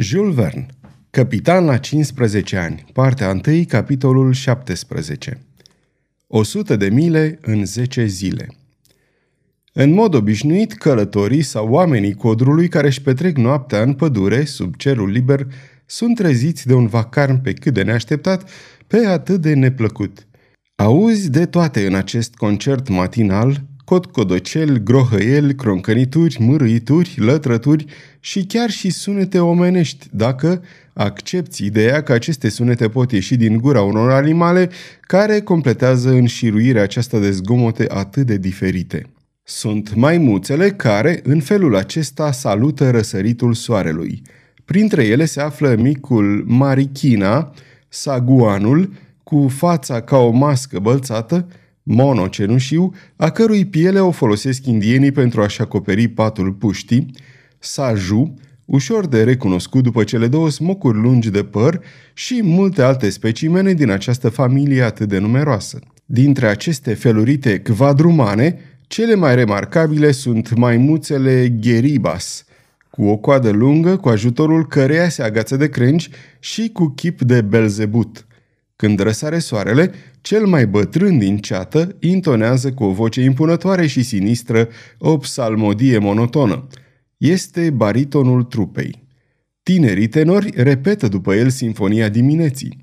Jules Verne Capitan la 15 ani, partea 1, capitolul 17 100 de mile în 10 zile În mod obișnuit, călătorii sau oamenii codrului care își petrec noaptea în pădure, sub cerul liber, sunt treziți de un vacarm pe cât de neașteptat, pe atât de neplăcut. Auzi de toate în acest concert matinal, codcodocel, grohăieli, croncănituri, mârâituri, lătrături și chiar și sunete omenești, dacă accepti ideea că aceste sunete pot ieși din gura unor animale care completează înșiruirea aceasta de zgomote atât de diferite. Sunt maimuțele care, în felul acesta, salută răsăritul soarelui. Printre ele se află micul Marichina, saguanul, cu fața ca o mască bălțată, monocenușiu, a cărui piele o folosesc indienii pentru a-și acoperi patul puștii, saju, ușor de recunoscut după cele două smocuri lungi de păr și multe alte specimene din această familie atât de numeroasă. Dintre aceste felurite quadrumane, cele mai remarcabile sunt maimuțele Geribas, cu o coadă lungă cu ajutorul căreia se agață de crengi și cu chip de belzebut – când răsare soarele, cel mai bătrân din ceată intonează cu o voce impunătoare și sinistră o psalmodie monotonă. Este baritonul trupei. Tinerii tenori repetă după el sinfonia dimineții.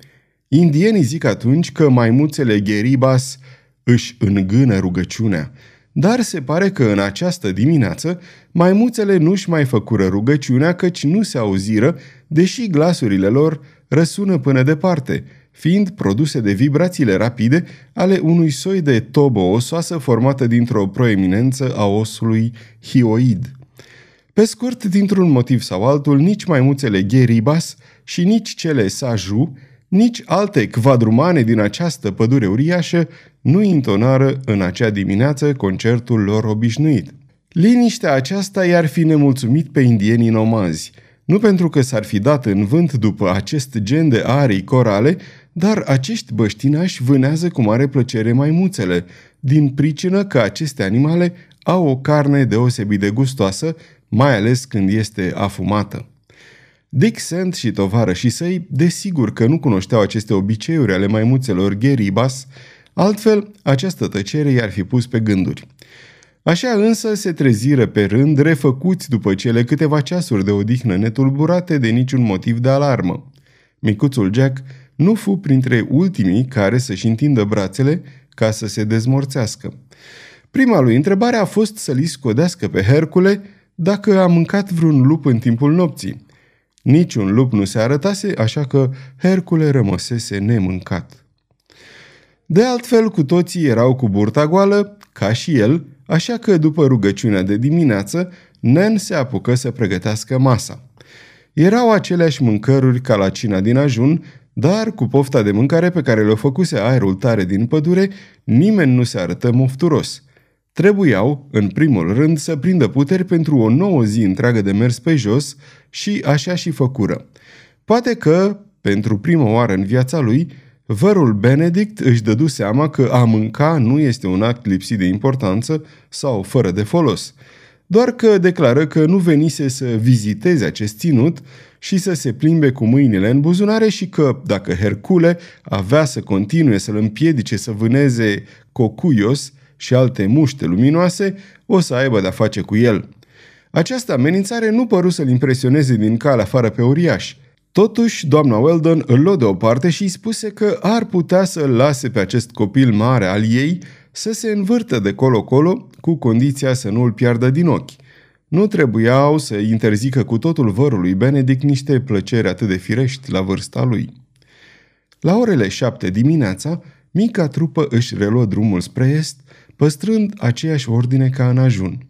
Indienii zic atunci că maimuțele Geribas își îngână rugăciunea, dar se pare că în această dimineață maimuțele nu-și mai făcură rugăciunea căci nu se auziră, deși glasurile lor răsună până departe – fiind produse de vibrațiile rapide ale unui soi de tobă osoasă formată dintr-o proeminență a osului hioid. Pe scurt, dintr-un motiv sau altul, nici maimuțele Geribas și nici cele Saju, nici alte quadrumane din această pădure uriașă nu intonară în acea dimineață concertul lor obișnuit. Liniștea aceasta i-ar fi nemulțumit pe indienii nomazi, nu pentru că s-ar fi dat în vânt după acest gen de arii corale, dar acești băștinași vânează cu mare plăcere maimuțele, din pricină că aceste animale au o carne deosebit de gustoasă, mai ales când este afumată. Dick Sand și și săi, desigur că nu cunoșteau aceste obiceiuri ale maimuțelor Geribas, altfel această tăcere i-ar fi pus pe gânduri. Așa însă se treziră pe rând, refăcuți după cele câteva ceasuri de odihnă netulburate de niciun motiv de alarmă. Micuțul Jack nu fu printre ultimii care să-și întindă brațele ca să se dezmorțească. Prima lui întrebare a fost să-l scodească pe Hercule dacă a mâncat vreun lup în timpul nopții. Niciun lup nu se arătase, așa că Hercule rămăsese nemâncat. De altfel, cu toții erau cu burta goală, ca și el, așa că după rugăciunea de dimineață, Nen se apucă să pregătească masa. Erau aceleași mâncăruri ca la cina din ajun, dar cu pofta de mâncare pe care le-o făcuse aerul tare din pădure, nimeni nu se arătă mofturos. Trebuiau, în primul rând, să prindă puteri pentru o nouă zi întreagă de mers pe jos și așa și făcură. Poate că, pentru prima oară în viața lui, vărul Benedict își dădu seama că a mânca nu este un act lipsit de importanță sau fără de folos – doar că declară că nu venise să viziteze acest ținut și să se plimbe cu mâinile în buzunare și că, dacă Hercule avea să continue să-l împiedice să vâneze cocuios și alte muște luminoase, o să aibă de-a face cu el. Această amenințare nu păru să-l impresioneze din cal afară pe uriaș. Totuși, doamna Weldon îl luă deoparte și îi spuse că ar putea să-l lase pe acest copil mare al ei să se învârtă de colo-colo cu condiția să nu îl piardă din ochi. Nu trebuiau să interzică cu totul vărului Benedict niște plăceri atât de firești la vârsta lui. La orele șapte dimineața, mica trupă își reluă drumul spre est, păstrând aceeași ordine ca în ajun.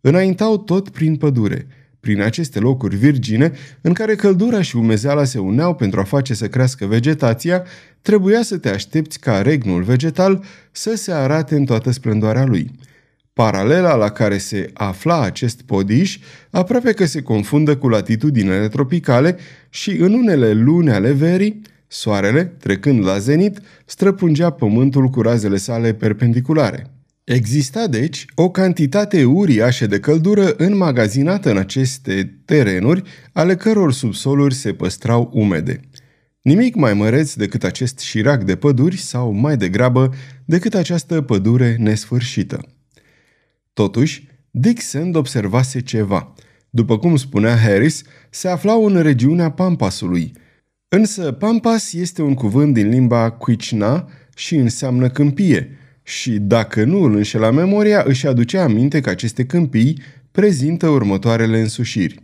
Înaintau tot prin pădure, prin aceste locuri virgine, în care căldura și umezeala se uneau pentru a face să crească vegetația, trebuia să te aștepți ca regnul vegetal să se arate în toată splendoarea lui – Paralela la care se afla acest podiș aproape că se confundă cu latitudinele tropicale și în unele luni ale verii, soarele, trecând la zenit, străpungea pământul cu razele sale perpendiculare. Exista, deci, o cantitate uriașă de căldură înmagazinată în aceste terenuri, ale căror subsoluri se păstrau umede. Nimic mai măreț decât acest șirac de păduri sau, mai degrabă, decât această pădure nesfârșită. Totuși, Dick Sand observase ceva. După cum spunea Harris, se aflau în regiunea Pampasului. Însă Pampas este un cuvânt din limba Quichna și înseamnă câmpie – și, dacă nu îl înșela memoria, își aducea aminte că aceste câmpii prezintă următoarele însușiri.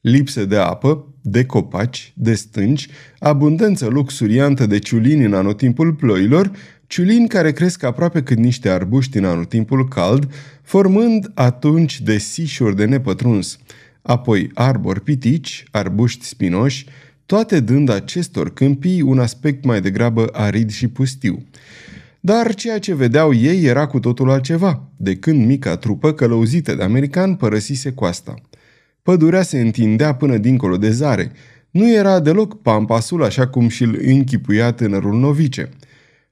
Lipsă de apă, de copaci, de stânci, abundență luxuriantă de ciulini în anotimpul ploilor, ciulini care cresc aproape cât niște arbuști în anotimpul cald, formând atunci de sișuri de nepătruns, apoi arbori pitici, arbuști spinoși, toate dând acestor câmpii un aspect mai degrabă arid și pustiu. Dar ceea ce vedeau ei era cu totul altceva, de când mica trupă călăuzită de american părăsise coasta. Pădurea se întindea până dincolo de zare. Nu era deloc pampasul așa cum și-l închipuia tânărul novice.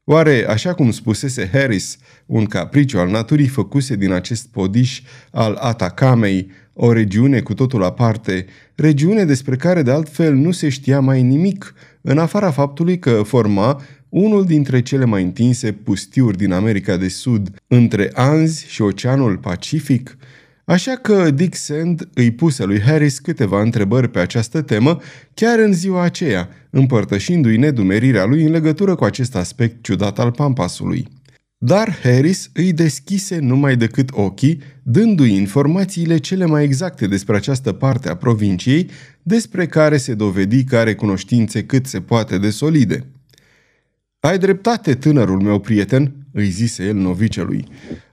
Oare, așa cum spusese Harris, un capriciu al naturii făcuse din acest podiș al Atacamei o regiune cu totul aparte, regiune despre care de altfel nu se știa mai nimic, în afara faptului că forma unul dintre cele mai întinse pustiuri din America de Sud, între Anzi și Oceanul Pacific, așa că Dick Sand îi puse lui Harris câteva întrebări pe această temă chiar în ziua aceea, împărtășindu-i nedumerirea lui în legătură cu acest aspect ciudat al pampasului. Dar Harris îi deschise numai decât ochii, dându-i informațiile cele mai exacte despre această parte a provinciei, despre care se dovedi că are cunoștințe cât se poate de solide. Ai dreptate, tânărul meu prieten, îi zise el novicelui.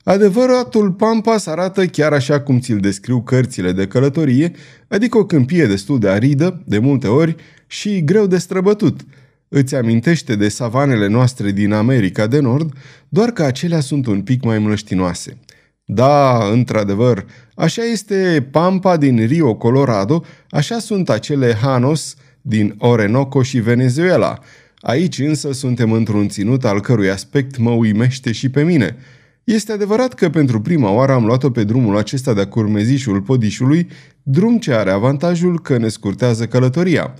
Adevăratul Pampas arată chiar așa cum ți-l descriu cărțile de călătorie, adică o câmpie destul de aridă, de multe ori, și greu de străbătut. Îți amintește de savanele noastre din America de Nord, doar că acelea sunt un pic mai mlăștinoase. Da, într-adevăr, așa este Pampa din Rio Colorado, așa sunt acele Hanos din Orinoco și Venezuela – Aici însă suntem într-un ținut al cărui aspect mă uimește și pe mine. Este adevărat că pentru prima oară am luat-o pe drumul acesta de-a curmezișul podișului, drum ce are avantajul că ne scurtează călătoria.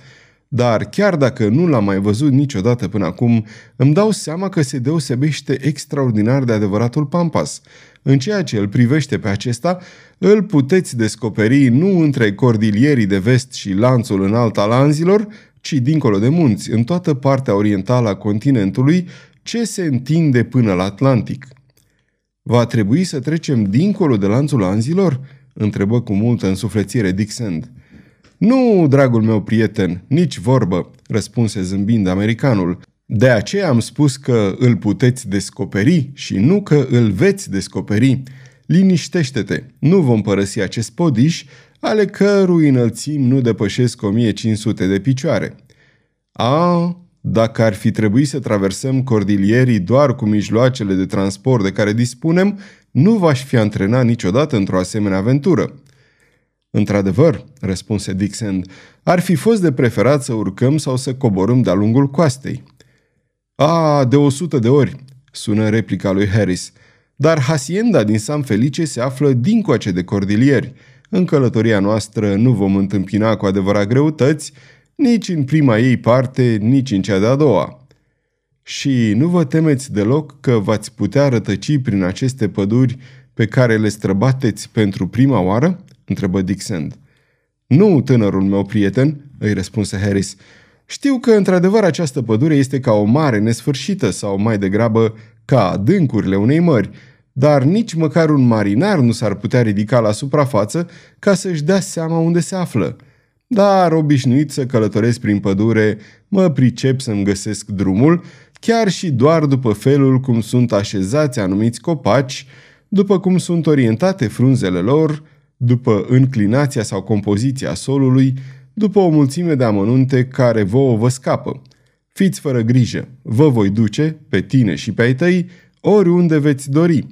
Dar chiar dacă nu l-am mai văzut niciodată până acum, îmi dau seama că se deosebește extraordinar de adevăratul Pampas. În ceea ce îl privește pe acesta, îl puteți descoperi nu între cordilierii de vest și lanțul înalt al anzilor, ci dincolo de munți, în toată partea orientală a continentului, ce se întinde până la Atlantic. Va trebui să trecem dincolo de lanțul anzilor? întrebă cu multă însuflețire Dick Sand. Nu, dragul meu prieten, nici vorbă, răspunse zâmbind americanul. De aceea am spus că îl puteți descoperi și nu că îl veți descoperi. Liniștește-te, nu vom părăsi acest podiș ale cărui înălțimi nu depășesc 1500 de picioare. A, dacă ar fi trebuit să traversăm cordilierii doar cu mijloacele de transport de care dispunem, nu v-aș fi antrenat niciodată într-o asemenea aventură. Într-adevăr, răspunse Dixon, ar fi fost de preferat să urcăm sau să coborâm de-a lungul coastei. A, de o sută de ori, sună replica lui Harris, dar Hacienda din San Felice se află dincoace de cordilieri – în călătoria noastră nu vom întâmpina cu adevărat greutăți, nici în prima ei parte, nici în cea de-a doua. Și nu vă temeți deloc că v-ați putea rătăci prin aceste păduri pe care le străbateți pentru prima oară? întrebă Dixon. Nu, tânărul meu prieten, îi răspunse Harris. Știu că, într-adevăr, această pădure este ca o mare nesfârșită sau, mai degrabă, ca adâncurile unei mări, dar nici măcar un marinar nu s-ar putea ridica la suprafață ca să-și dea seama unde se află. Dar, obișnuit să călătoresc prin pădure, mă pricep să-mi găsesc drumul, chiar și doar după felul cum sunt așezați anumiți copaci, după cum sunt orientate frunzele lor, după înclinația sau compoziția solului, după o mulțime de amănunte care vouă vă scapă. Fiți fără grijă, vă voi duce, pe tine și pe ai tăi, oriunde veți dori.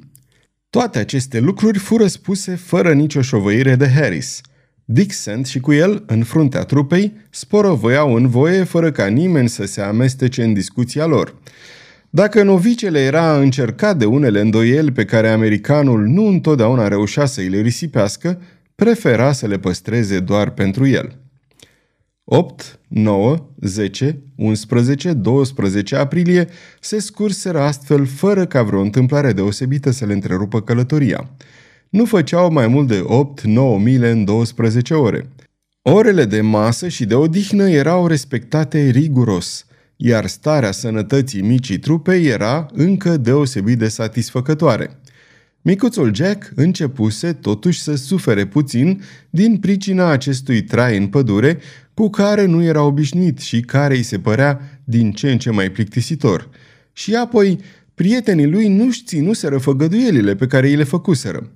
Toate aceste lucruri fură spuse fără nicio șovăire de Harris. Dixon și cu el, în fruntea trupei, sporovăiau în voie fără ca nimeni să se amestece în discuția lor. Dacă novicele era încercat de unele îndoieli pe care americanul nu întotdeauna reușea să îi le risipească, prefera să le păstreze doar pentru el. 8, 9, 10, 11, 12 aprilie se scurseră astfel fără ca vreo întâmplare deosebită să le întrerupă călătoria. Nu făceau mai mult de 8-9 mile în 12 ore. Orele de masă și de odihnă erau respectate riguros, iar starea sănătății micii trupe era încă deosebit de satisfăcătoare. Micuțul Jack începuse totuși să sufere puțin din pricina acestui trai în pădure cu care nu era obișnuit și care îi se părea din ce în ce mai plictisitor. Și apoi, prietenii lui nu-și ținuseră făgăduielile pe care îi le făcuseră.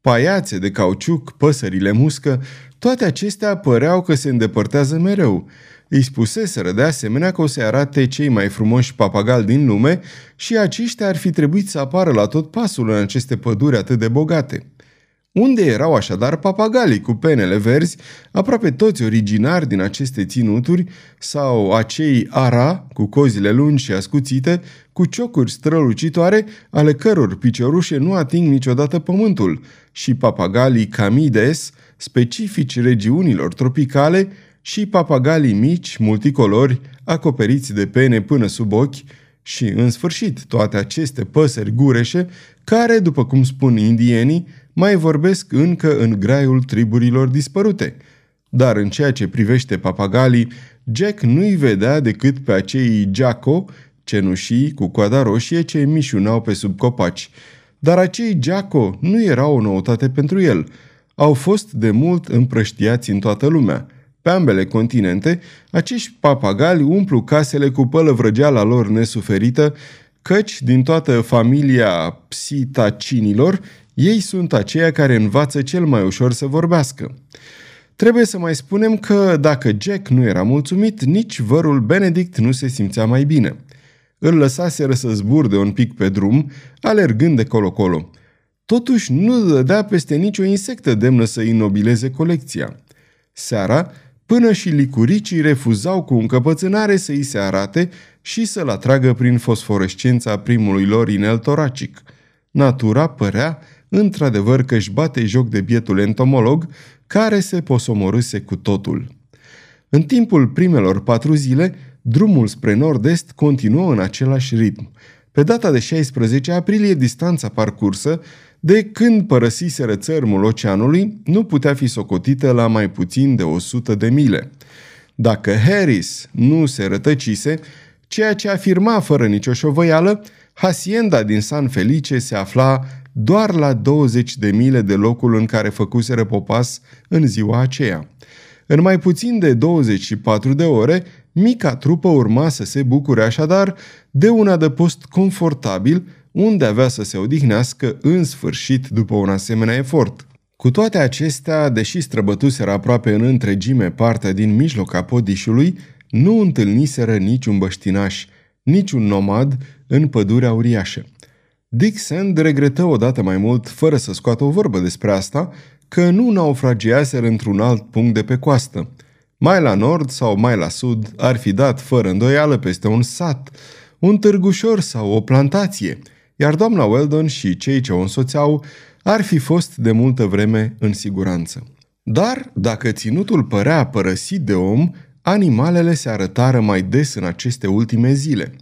Paiațe de cauciuc, păsările muscă, toate acestea păreau că se îndepărtează mereu. Îi spuseseră de asemenea că o să arate cei mai frumoși papagali din lume și aceștia ar fi trebuit să apară la tot pasul în aceste păduri atât de bogate. Unde erau așadar papagalii cu penele verzi, aproape toți originari din aceste ținuturi, sau acei ara cu cozile lungi și ascuțite, cu ciocuri strălucitoare, ale căror piciorușe nu ating niciodată pământul, și papagalii camides, specifici regiunilor tropicale, și papagalii mici, multicolori, acoperiți de pene până sub ochi, și, în sfârșit, toate aceste păsări gureșe, care, după cum spun indienii, mai vorbesc încă în graiul triburilor dispărute. Dar în ceea ce privește papagalii, Jack nu-i vedea decât pe acei Jaco, cenușii cu coada roșie ce mișunau pe sub copaci. Dar acei Jaco nu erau o noutate pentru el. Au fost de mult împrăștiați în toată lumea. Pe ambele continente, acești papagali umplu casele cu pălăvrăgeala lor nesuferită, căci din toată familia psitacinilor ei sunt aceia care învață cel mai ușor să vorbească. Trebuie să mai spunem că dacă Jack nu era mulțumit, nici vărul Benedict nu se simțea mai bine. Îl lăsaseră să zburde un pic pe drum, alergând de colo-colo. Totuși nu dădea peste nicio insectă demnă să inobileze colecția. Seara, până și licuricii refuzau cu încăpățânare să îi se arate și să-l atragă prin fosforescența primului lor inel toracic. Natura părea într-adevăr că își bate joc de bietul entomolog care se posomorâse cu totul. În timpul primelor patru zile, drumul spre nord-est continuă în același ritm. Pe data de 16 aprilie, distanța parcursă, de când părăsiseră țărmul oceanului, nu putea fi socotită la mai puțin de 100 de mile. Dacă Harris nu se rătăcise, ceea ce afirma fără nicio șovăială, Hacienda din San Felice se afla doar la 20 de mile de locul în care făcuseră popas în ziua aceea. În mai puțin de 24 de ore, mica trupă urma să se bucure așadar de un adăpost confortabil unde avea să se odihnească în sfârșit după un asemenea efort. Cu toate acestea, deși străbătuseră aproape în întregime partea din mijloc a podișului, nu întâlniseră niciun băștinaș, niciun nomad în pădurea uriașă. Dick Sand regretă odată mai mult, fără să scoată o vorbă despre asta, că nu naufragiaseră într-un alt punct de pe coastă. Mai la nord sau mai la sud ar fi dat fără îndoială peste un sat, un târgușor sau o plantație, iar doamna Weldon și cei ce o însoțeau ar fi fost de multă vreme în siguranță. Dar, dacă ținutul părea părăsit de om, animalele se arătară mai des în aceste ultime zile –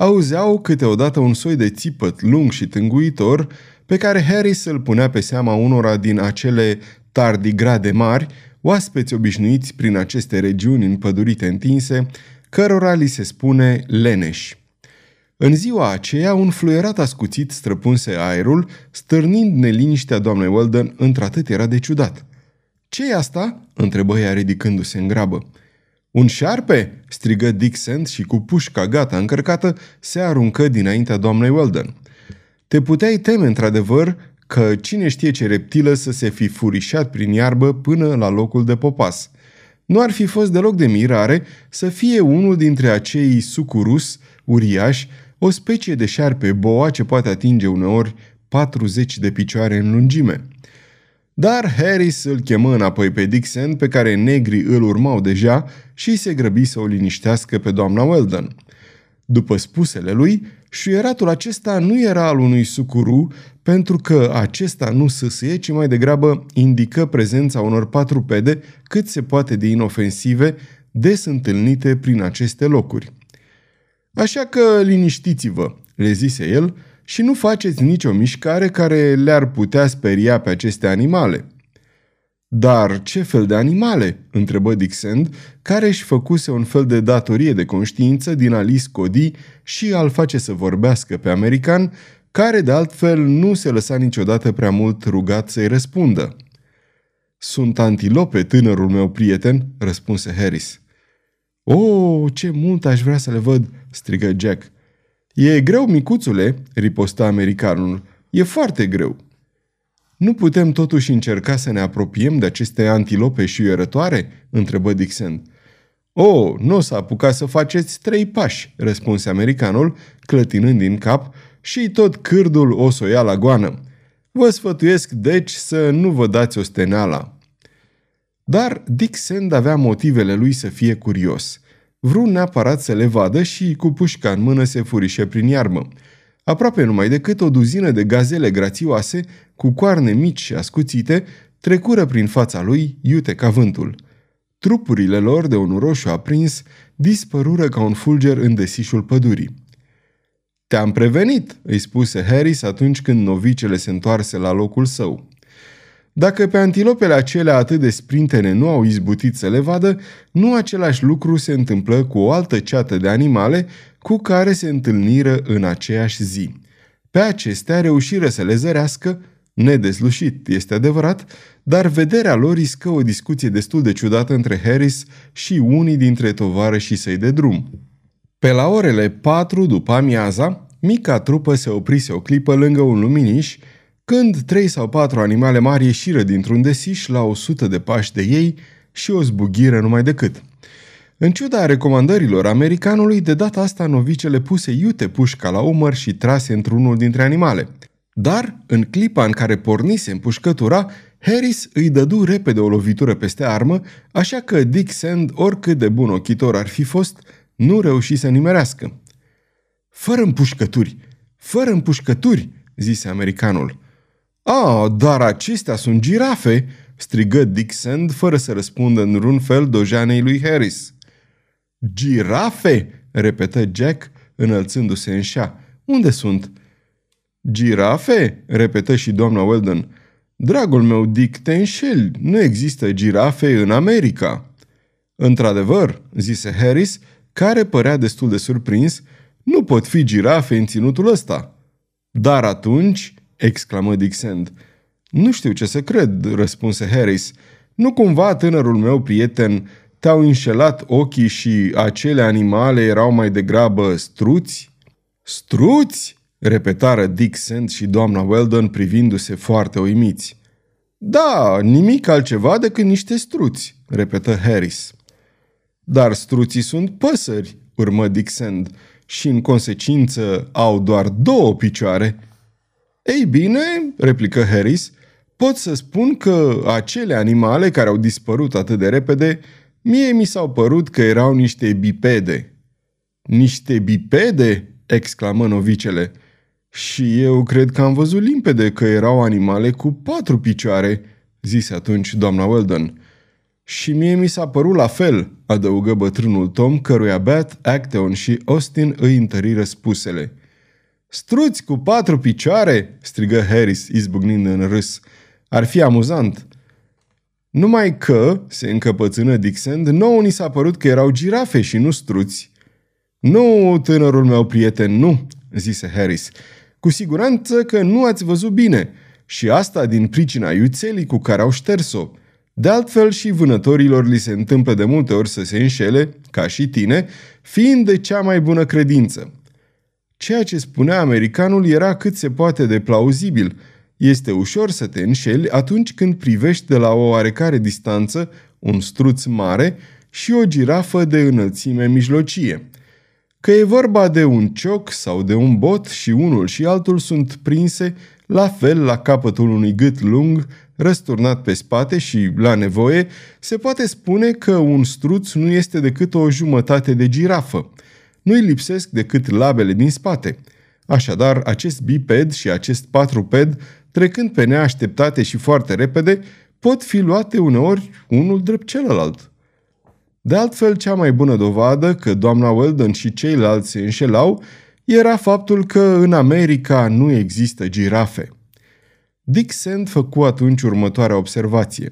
auzeau câteodată un soi de țipăt lung și tânguitor pe care Harris îl punea pe seama unora din acele tardigrade mari, oaspeți obișnuiți prin aceste regiuni împădurite întinse, cărora li se spune leneși. În ziua aceea, un fluierat ascuțit străpunse aerul, stârnind neliniștea doamnei Weldon într-atât era de ciudat. ce e asta?" întrebă ea ridicându-se în grabă. Un șarpe?" strigă Dixon și cu pușca gata încărcată se aruncă dinaintea doamnei Weldon. Te puteai teme într-adevăr că cine știe ce reptilă să se fi furișat prin iarbă până la locul de popas. Nu ar fi fost deloc de mirare să fie unul dintre acei sucurus uriași, o specie de șarpe boa ce poate atinge uneori 40 de picioare în lungime. Dar Harris îl chemă înapoi pe Dixon, pe care negrii îl urmau deja, și se grăbi să o liniștească pe doamna Weldon. După spusele lui, șuieratul acesta nu era al unui sucuru, pentru că acesta nu săsâie, ci mai degrabă indică prezența unor patrupede cât se poate de inofensive, des întâlnite prin aceste locuri. Așa că liniștiți-vă, le zise el, și nu faceți nicio mișcare care le-ar putea speria pe aceste animale. Dar ce fel de animale? întrebă Dixend, care își făcuse un fel de datorie de conștiință din a scodi și al face să vorbească pe american, care de altfel nu se lăsa niciodată prea mult rugat să-i răspundă. Sunt antilope, tânărul meu prieten, răspunse Harris. O, oh, ce mult aș vrea să le văd, strigă Jack. E greu, micuțule, riposta americanul. E foarte greu. Nu putem totuși încerca să ne apropiem de aceste antilope și ierătoare? întrebă Dixon. O, oh, nu o să apucați să faceți trei pași, răspunse americanul, clătinând din cap, și tot cârdul o să o ia la goană. Vă sfătuiesc, deci, să nu vă dați o steneala. Dar Dick Sand avea motivele lui să fie curios. Vreau neapărat să le vadă și, cu pușca în mână, se furișe prin iarmă. Aproape numai decât o duzină de gazele grațioase, cu coarne mici și ascuțite, trecură prin fața lui, iute ca vântul. Trupurile lor de un roșu aprins dispărură ca un fulger în desișul pădurii. Te-am prevenit, îi spuse Harris atunci când novicele se întoarse la locul său. Dacă pe antilopele acelea atât de sprintene nu au izbutit să le vadă, nu același lucru se întâmplă cu o altă ceată de animale cu care se întâlniră în aceeași zi. Pe acestea reușiră să le zărească, nedezlușit, este adevărat, dar vederea lor iscă o discuție destul de ciudată între Harris și unii dintre tovarășii săi de drum. Pe la orele patru după amiaza, mica trupă se oprise o clipă lângă un luminiș când trei sau patru animale mari ieșiră dintr-un desiș la o sută de pași de ei și o zbugiră numai decât. În ciuda recomandărilor americanului, de data asta novicele puse iute pușca la umăr și trase într-unul dintre animale. Dar, în clipa în care pornise împușcătura, Harris îi dădu repede o lovitură peste armă, așa că Dick Sand, oricât de bun ochitor ar fi fost, nu reuși să nimerească. Fără împușcături! Fără împușcături!" zise americanul. A, dar acestea sunt girafe!" strigă Dick Sand fără să răspundă în vreun fel dojanei lui Harris. Girafe!" repetă Jack, înălțându-se în șa. Unde sunt?" Girafe?" repetă și doamna Weldon. Dragul meu, Dick, te înșeli. Nu există girafe în America." Într-adevăr," zise Harris, care părea destul de surprins, nu pot fi girafe în ținutul ăsta." Dar atunci, exclamă Dixend. Nu știu ce să cred, răspunse Harris. Nu cumva tânărul meu prieten te-au înșelat ochii și acele animale erau mai degrabă struți? Struți? repetară Dick Sand și doamna Weldon privindu-se foarte uimiți. Da, nimic altceva decât niște struți, repetă Harris. Dar struții sunt păsări, urmă Dick Sand, și în consecință au doar două picioare – ei bine, replică Harris, pot să spun că acele animale care au dispărut atât de repede, mie mi s-au părut că erau niște bipede. Niște bipede? exclamă novicele. Și eu cred că am văzut limpede că erau animale cu patru picioare, zise atunci doamna Weldon. Și mie mi s-a părut la fel, adăugă bătrânul Tom, căruia Beth, Acteon și Austin îi întăriră spusele. Struți cu patru picioare!" strigă Harris, izbucnind în râs. Ar fi amuzant." Numai că, se încăpățână Dixon, nouă ni s-a părut că erau girafe și nu struți. Nu, tânărul meu prieten, nu, zise Harris. Cu siguranță că nu ați văzut bine și asta din pricina iuțelii cu care au șters-o. De altfel și vânătorilor li se întâmplă de multe ori să se înșele, ca și tine, fiind de cea mai bună credință. Ceea ce spunea americanul era cât se poate de plauzibil. Este ușor să te înșeli atunci când privești de la o oarecare distanță un struț mare și o girafă de înălțime mijlocie. Că e vorba de un cioc sau de un bot și unul și altul sunt prinse la fel la capătul unui gât lung, răsturnat pe spate și, la nevoie, se poate spune că un struț nu este decât o jumătate de girafă – nu-i lipsesc decât labele din spate. Așadar, acest biped și acest patruped, trecând pe neașteptate și foarte repede, pot fi luate uneori unul drept celălalt. De altfel, cea mai bună dovadă că doamna Weldon și ceilalți se înșelau era faptul că în America nu există girafe. Dick Sand făcu atunci următoarea observație.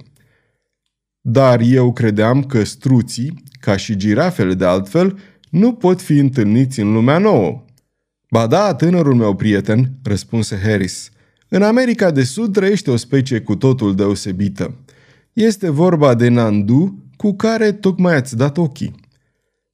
Dar eu credeam că struții, ca și girafele de altfel, nu pot fi întâlniți în lumea nouă. Ba da, tânărul meu prieten, răspunse Harris. În America de Sud trăiește o specie cu totul deosebită. Este vorba de Nandu, cu care tocmai ați dat ochii.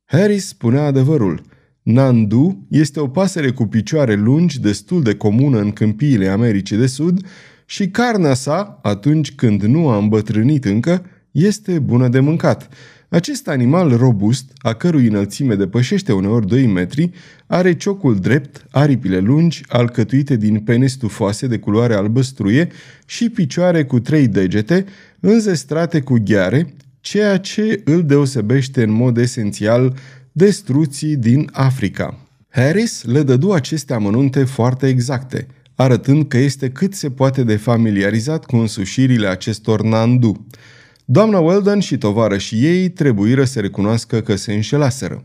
Harris spunea adevărul. Nandu este o pasăre cu picioare lungi, destul de comună în câmpiile Americii de Sud și carnea sa, atunci când nu a îmbătrânit încă, este bună de mâncat. Acest animal robust, a cărui înălțime depășește uneori 2 metri, are ciocul drept, aripile lungi, alcătuite din pene stufoase de culoare albăstruie și picioare cu trei degete, înzestrate cu gheare, ceea ce îl deosebește în mod esențial de struții din Africa. Harris le dădu aceste amănunte foarte exacte, arătând că este cât se poate de familiarizat cu însușirile acestor nandu. Doamna Weldon și tovarășii ei trebuiră să recunoască că se înșelaseră.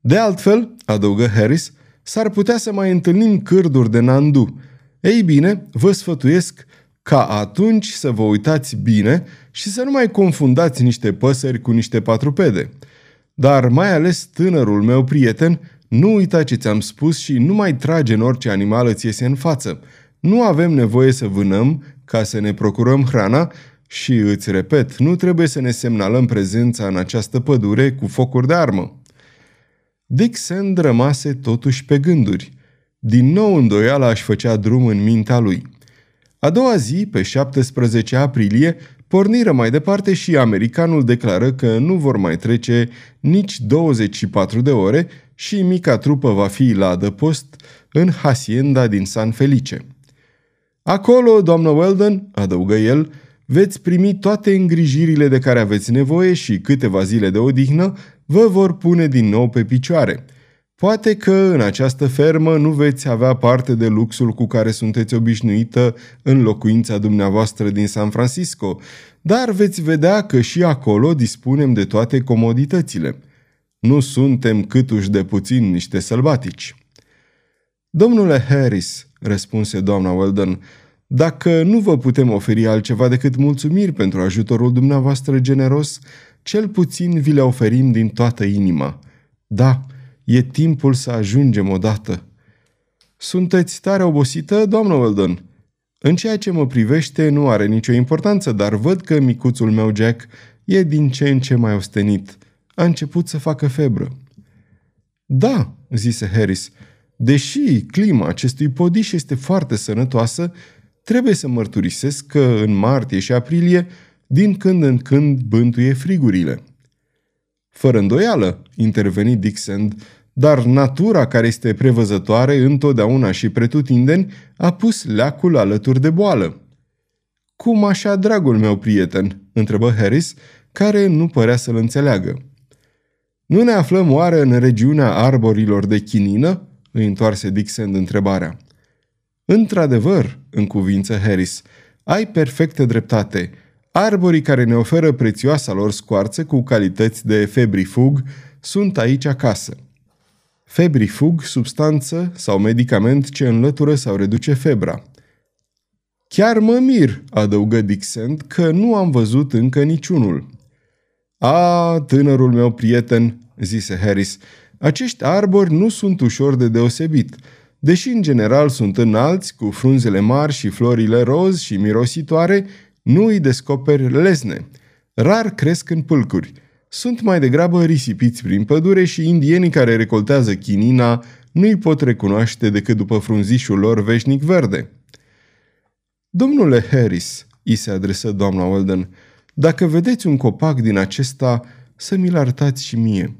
De altfel, adăugă Harris, s-ar putea să mai întâlnim cârduri de nandu. Ei bine, vă sfătuiesc ca atunci să vă uitați bine și să nu mai confundați niște păsări cu niște patrupede. Dar mai ales tânărul meu prieten, nu uita ce ți-am spus și nu mai trage în orice animal îți iese în față. Nu avem nevoie să vânăm ca să ne procurăm hrana și îți repet, nu trebuie să ne semnalăm prezența în această pădure cu focuri de armă. Dick Sand rămase totuși pe gânduri. Din nou îndoiala își făcea drum în mintea lui. A doua zi, pe 17 aprilie, porniră mai departe și americanul declară că nu vor mai trece nici 24 de ore și mica trupă va fi la adăpost în Hacienda din San Felice. Acolo, doamnă Weldon, adăugă el, veți primi toate îngrijirile de care aveți nevoie și câteva zile de odihnă vă vor pune din nou pe picioare. Poate că în această fermă nu veți avea parte de luxul cu care sunteți obișnuită în locuința dumneavoastră din San Francisco, dar veți vedea că și acolo dispunem de toate comoditățile. Nu suntem câtuși de puțin niște sălbatici. Domnule Harris, răspunse doamna Weldon, dacă nu vă putem oferi altceva decât mulțumiri pentru ajutorul dumneavoastră generos, cel puțin vi le oferim din toată inima. Da, e timpul să ajungem odată. Sunteți tare obosită, doamnă Weldon? În ceea ce mă privește nu are nicio importanță, dar văd că micuțul meu Jack e din ce în ce mai ostenit. A început să facă febră. Da, zise Harris, deși clima acestui podiș este foarte sănătoasă, trebuie să mărturisesc că în martie și aprilie, din când în când bântuie frigurile. Fără îndoială, interveni Dixon, dar natura care este prevăzătoare întotdeauna și pretutindeni a pus leacul alături de boală. Cum așa, dragul meu prieten?" întrebă Harris, care nu părea să-l înțeleagă. Nu ne aflăm oare în regiunea arborilor de chinină?" îi întoarse Dixon întrebarea. Într-adevăr, în cuvință Harris, ai perfectă dreptate. Arborii care ne oferă prețioasa lor scoarță cu calități de febrifug sunt aici acasă. Febrifug, substanță sau medicament ce înlătură sau reduce febra. Chiar mă mir, adăugă Dixent, că nu am văzut încă niciunul. A, tânărul meu prieten, zise Harris, acești arbori nu sunt ușor de deosebit – Deși în general sunt înalți, cu frunzele mari și florile roz și mirositoare, nu îi descoperi lesne. Rar cresc în pâlcuri. Sunt mai degrabă risipiți prin pădure și indienii care recoltează chinina nu îi pot recunoaște decât după frunzișul lor veșnic verde. Domnule Harris, îi se adresă doamna Weldon, dacă vedeți un copac din acesta, să mi-l arătați și mie.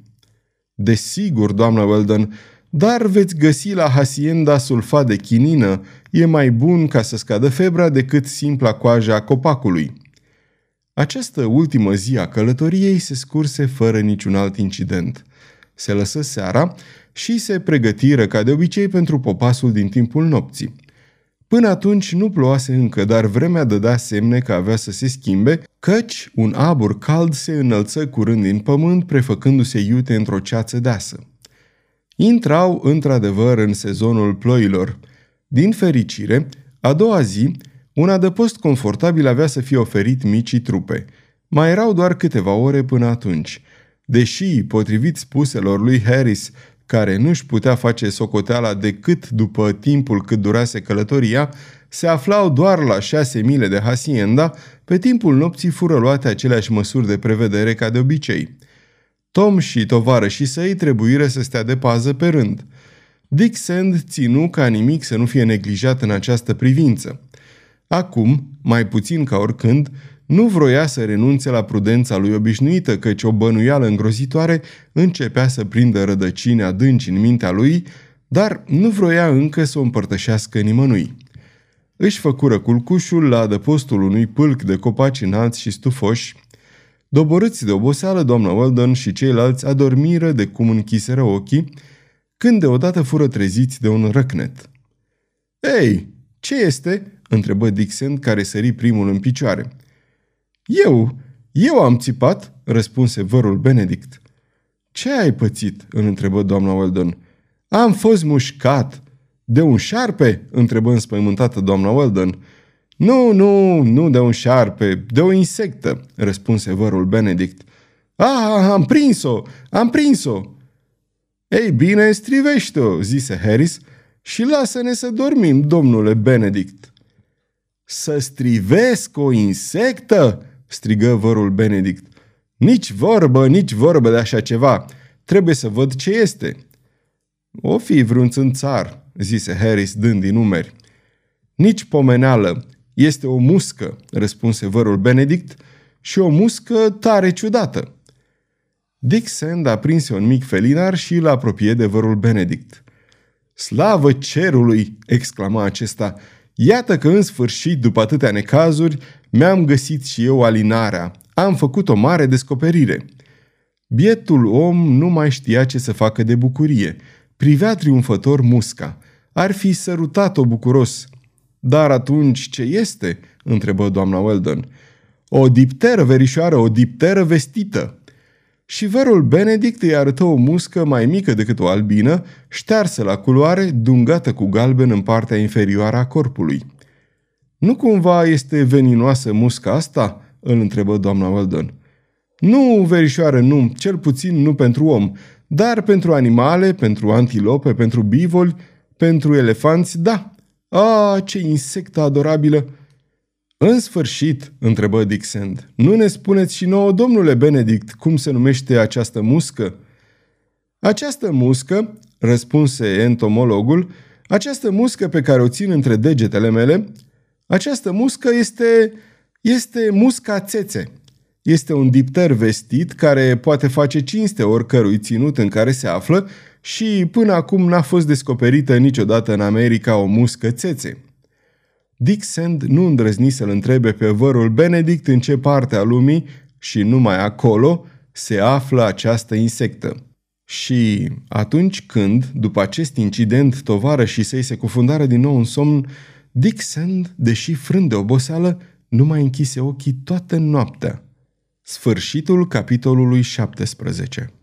Desigur, doamna Weldon, dar veți găsi la Hacienda sulfat de chinină, e mai bun ca să scadă febra decât simpla coaja a copacului. Această ultimă zi a călătoriei se scurse fără niciun alt incident. Se lăsă seara și se pregătiră ca de obicei pentru popasul din timpul nopții. Până atunci nu ploase încă, dar vremea dădea semne că avea să se schimbe, căci un abur cald se înălță curând din pământ, prefăcându-se iute într-o ceață deasă. Intrau într-adevăr în sezonul ploilor. Din fericire, a doua zi, un adăpost confortabil avea să fie oferit micii trupe. Mai erau doar câteva ore până atunci. Deși, potrivit spuselor lui Harris, care nu-și putea face socoteala decât după timpul cât durase călătoria, se aflau doar la șase mile de Hacienda, pe timpul nopții fură luate aceleași măsuri de prevedere ca de obicei. Tom și tovarășii săi trebuiră să stea de pază pe rând. Dick Sand ținu ca nimic să nu fie neglijat în această privință. Acum, mai puțin ca oricând, nu vroia să renunțe la prudența lui obișnuită, căci o bănuială îngrozitoare începea să prindă rădăcini adânci în mintea lui, dar nu vroia încă să o împărtășească nimănui. Își făcură culcușul la adăpostul unui pâlc de copaci înalți și stufoși. Doborâți de oboseală, doamna Weldon și ceilalți adormiră de cum închiseră ochii, când deodată fură treziți de un răcnet. Ei, ce este?" întrebă Dixon, care sări primul în picioare. Eu, eu am țipat, răspunse vărul Benedict. Ce ai pățit? îl întrebă doamna Weldon. Am fost mușcat. De un șarpe? întrebă înspăimântată doamna Weldon. Nu, nu, nu de un șarpe, de o insectă, răspunse vărul Benedict. Ah, am prins-o, am prins-o. Ei bine, strivește-o, zise Harris, și lasă-ne să dormim, domnule Benedict. Să strivesc o insectă? strigă vărul Benedict. Nici vorbă, nici vorbă de așa ceva. Trebuie să văd ce este. O fi vreunț țânțar, zise Harris dând din numeri. Nici pomeneală. Este o muscă, răspunse vărul Benedict, și o muscă tare ciudată. Dick Sand aprinse un mic felinar și îl apropie de vărul Benedict. Slavă cerului!" exclama acesta. Iată că în sfârșit, după atâtea necazuri, mi-am găsit și eu alinarea. Am făcut o mare descoperire. Bietul om nu mai știa ce să facă de bucurie. Privea triumfător musca. Ar fi sărutat-o bucuros. Dar atunci ce este? întrebă doamna Weldon. O dipteră, verișoară, o dipteră vestită. Și vărul Benedict îi arătă o muscă mai mică decât o albină, ștearsă la culoare, dungată cu galben în partea inferioară a corpului. Nu cumva este veninoasă musca asta?" îl întrebă doamna Weldon. Nu, verișoară, nu, cel puțin nu pentru om, dar pentru animale, pentru antilope, pentru bivoli, pentru elefanți, da. A, ce insectă adorabilă! În sfârșit, întrebă Dixend, nu ne spuneți și nouă, domnule Benedict, cum se numește această muscă? Această muscă, răspunse entomologul, această muscă pe care o țin între degetele mele, această muscă este, este musca țețe. Este un dipter vestit care poate face cinste oricărui ținut în care se află și până acum n-a fost descoperită niciodată în America o muscă țețe. Dick Sand nu îndrăzni să-l întrebe pe vărul Benedict în ce parte a lumii și numai acolo se află această insectă. Și atunci când, după acest incident, tovară și săi se cufundară din nou în somn, Dick Sand, deși frânt de oboseală, nu mai închise ochii toată noaptea. Sfârșitul capitolului 17